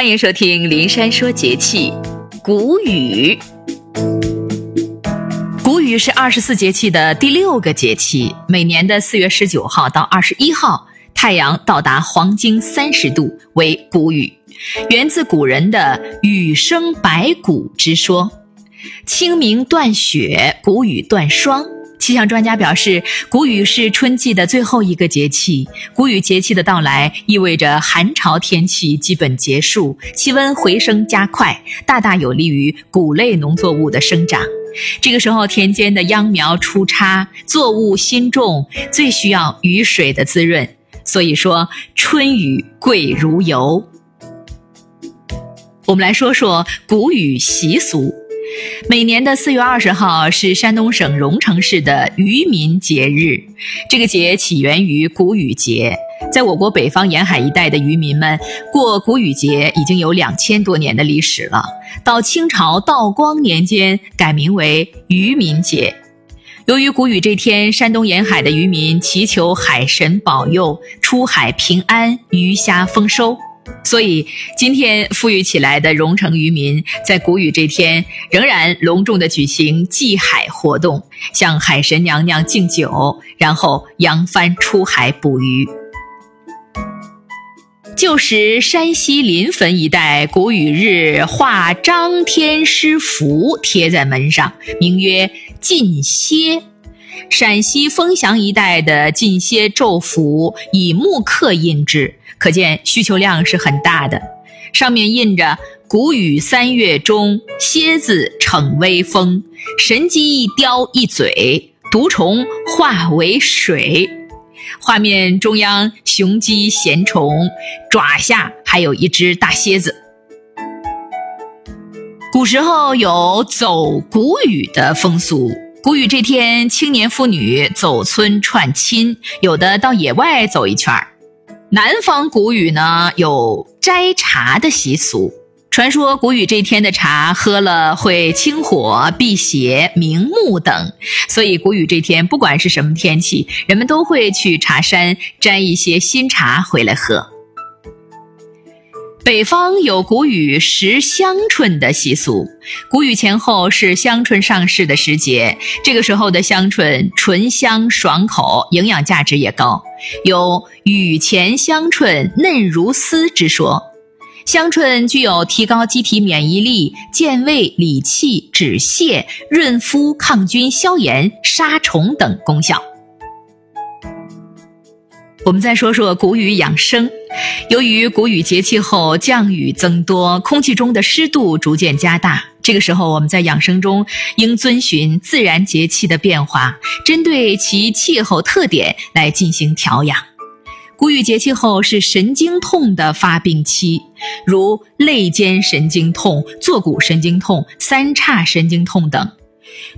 欢迎收听《林山说节气》。谷雨，谷雨是二十四节气的第六个节气。每年的四月十九号到二十一号，太阳到达黄经三十度为谷雨，源自古人的“雨生百谷”之说。清明断雪，谷雨断霜。气象专家表示，谷雨是春季的最后一个节气。谷雨节气的到来，意味着寒潮天气基本结束，气温回升加快，大大有利于谷类农作物的生长。这个时候，田间的秧苗出插，作物新种，最需要雨水的滋润。所以说，春雨贵如油。我们来说说谷雨习俗。每年的四月二十号是山东省荣成市的渔民节日。这个节起源于谷雨节，在我国北方沿海一带的渔民们过谷雨节已经有两千多年的历史了。到清朝道光年间改名为渔民节。由于谷雨这天，山东沿海的渔民祈求海神保佑出海平安、鱼虾丰收。所以，今天富裕起来的荣成渔民在谷雨这天仍然隆重的举行祭海活动，向海神娘娘敬酒，然后扬帆出海捕鱼。旧时山西临汾一带谷雨日画张天师符贴在门上，名曰禁歇。陕西丰祥一带的禁歇咒符以木刻印制。可见需求量是很大的，上面印着“谷雨三月中，蝎子逞威风，神鸡一叼一嘴，毒虫化为水”。画面中央雄鸡衔虫，爪下还有一只大蝎子。古时候有走谷雨的风俗，谷雨这天，青年妇女走村串亲，有的到野外走一圈儿。南方谷雨呢有摘茶的习俗，传说谷雨这天的茶喝了会清火、辟邪、明目等，所以谷雨这天不管是什么天气，人们都会去茶山摘一些新茶回来喝。北方有谷雨食香椿的习俗，谷雨前后是香椿上市的时节，这个时候的香椿醇香爽口，营养价值也高，有“雨前香椿嫩如丝”之说。香椿具有提高机体免疫力、健胃理气、止泻、润肤、抗菌、消炎、杀虫等功效。我们再说说谷雨养生。由于谷雨节气后降雨增多，空气中的湿度逐渐加大。这个时候，我们在养生中应遵循自然节气的变化，针对其气候特点来进行调养。谷雨节气后是神经痛的发病期，如肋间神经痛、坐骨神经痛、三叉神经痛等。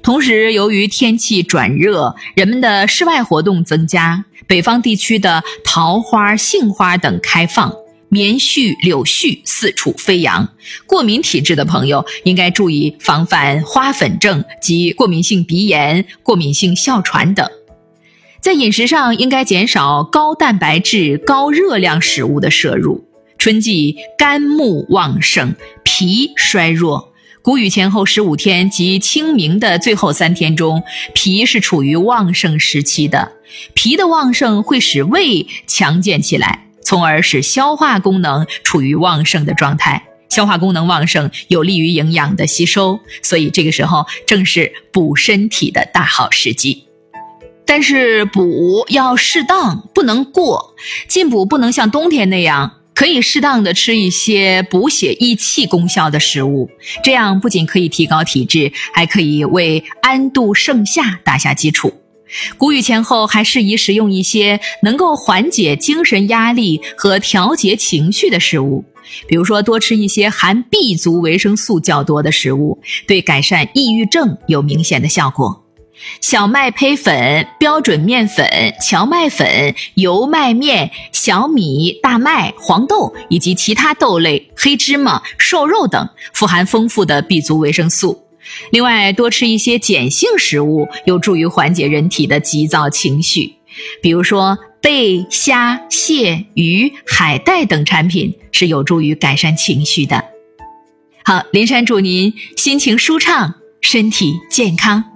同时，由于天气转热，人们的室外活动增加，北方地区的桃花、杏花等开放，棉絮、柳絮四处飞扬。过敏体质的朋友应该注意防范花粉症及过敏性鼻炎、过敏性哮喘等。在饮食上，应该减少高蛋白质、高热量食物的摄入。春季肝木旺盛，脾衰弱。谷雨前后十五天及清明的最后三天中，脾是处于旺盛时期的。脾的旺盛会使胃强健起来，从而使消化功能处于旺盛的状态。消化功能旺盛，有利于营养的吸收，所以这个时候正是补身体的大好时机。但是补要适当，不能过。进补不能像冬天那样。可以适当的吃一些补血益气功效的食物，这样不仅可以提高体质，还可以为安度盛夏打下基础。谷雨前后还适宜食用一些能够缓解精神压力和调节情绪的食物，比如说多吃一些含 B 族维生素较多的食物，对改善抑郁症有明显的效果。小麦胚粉、标准面粉、荞麦粉、油麦面、小米、大麦、黄豆以及其他豆类、黑芝麻、瘦肉等，富含丰富的 B 族维生素。另外，多吃一些碱性食物，有助于缓解人体的急躁情绪，比如说贝、虾、蟹、鱼、海带等产品是有助于改善情绪的。好，林珊祝您心情舒畅，身体健康。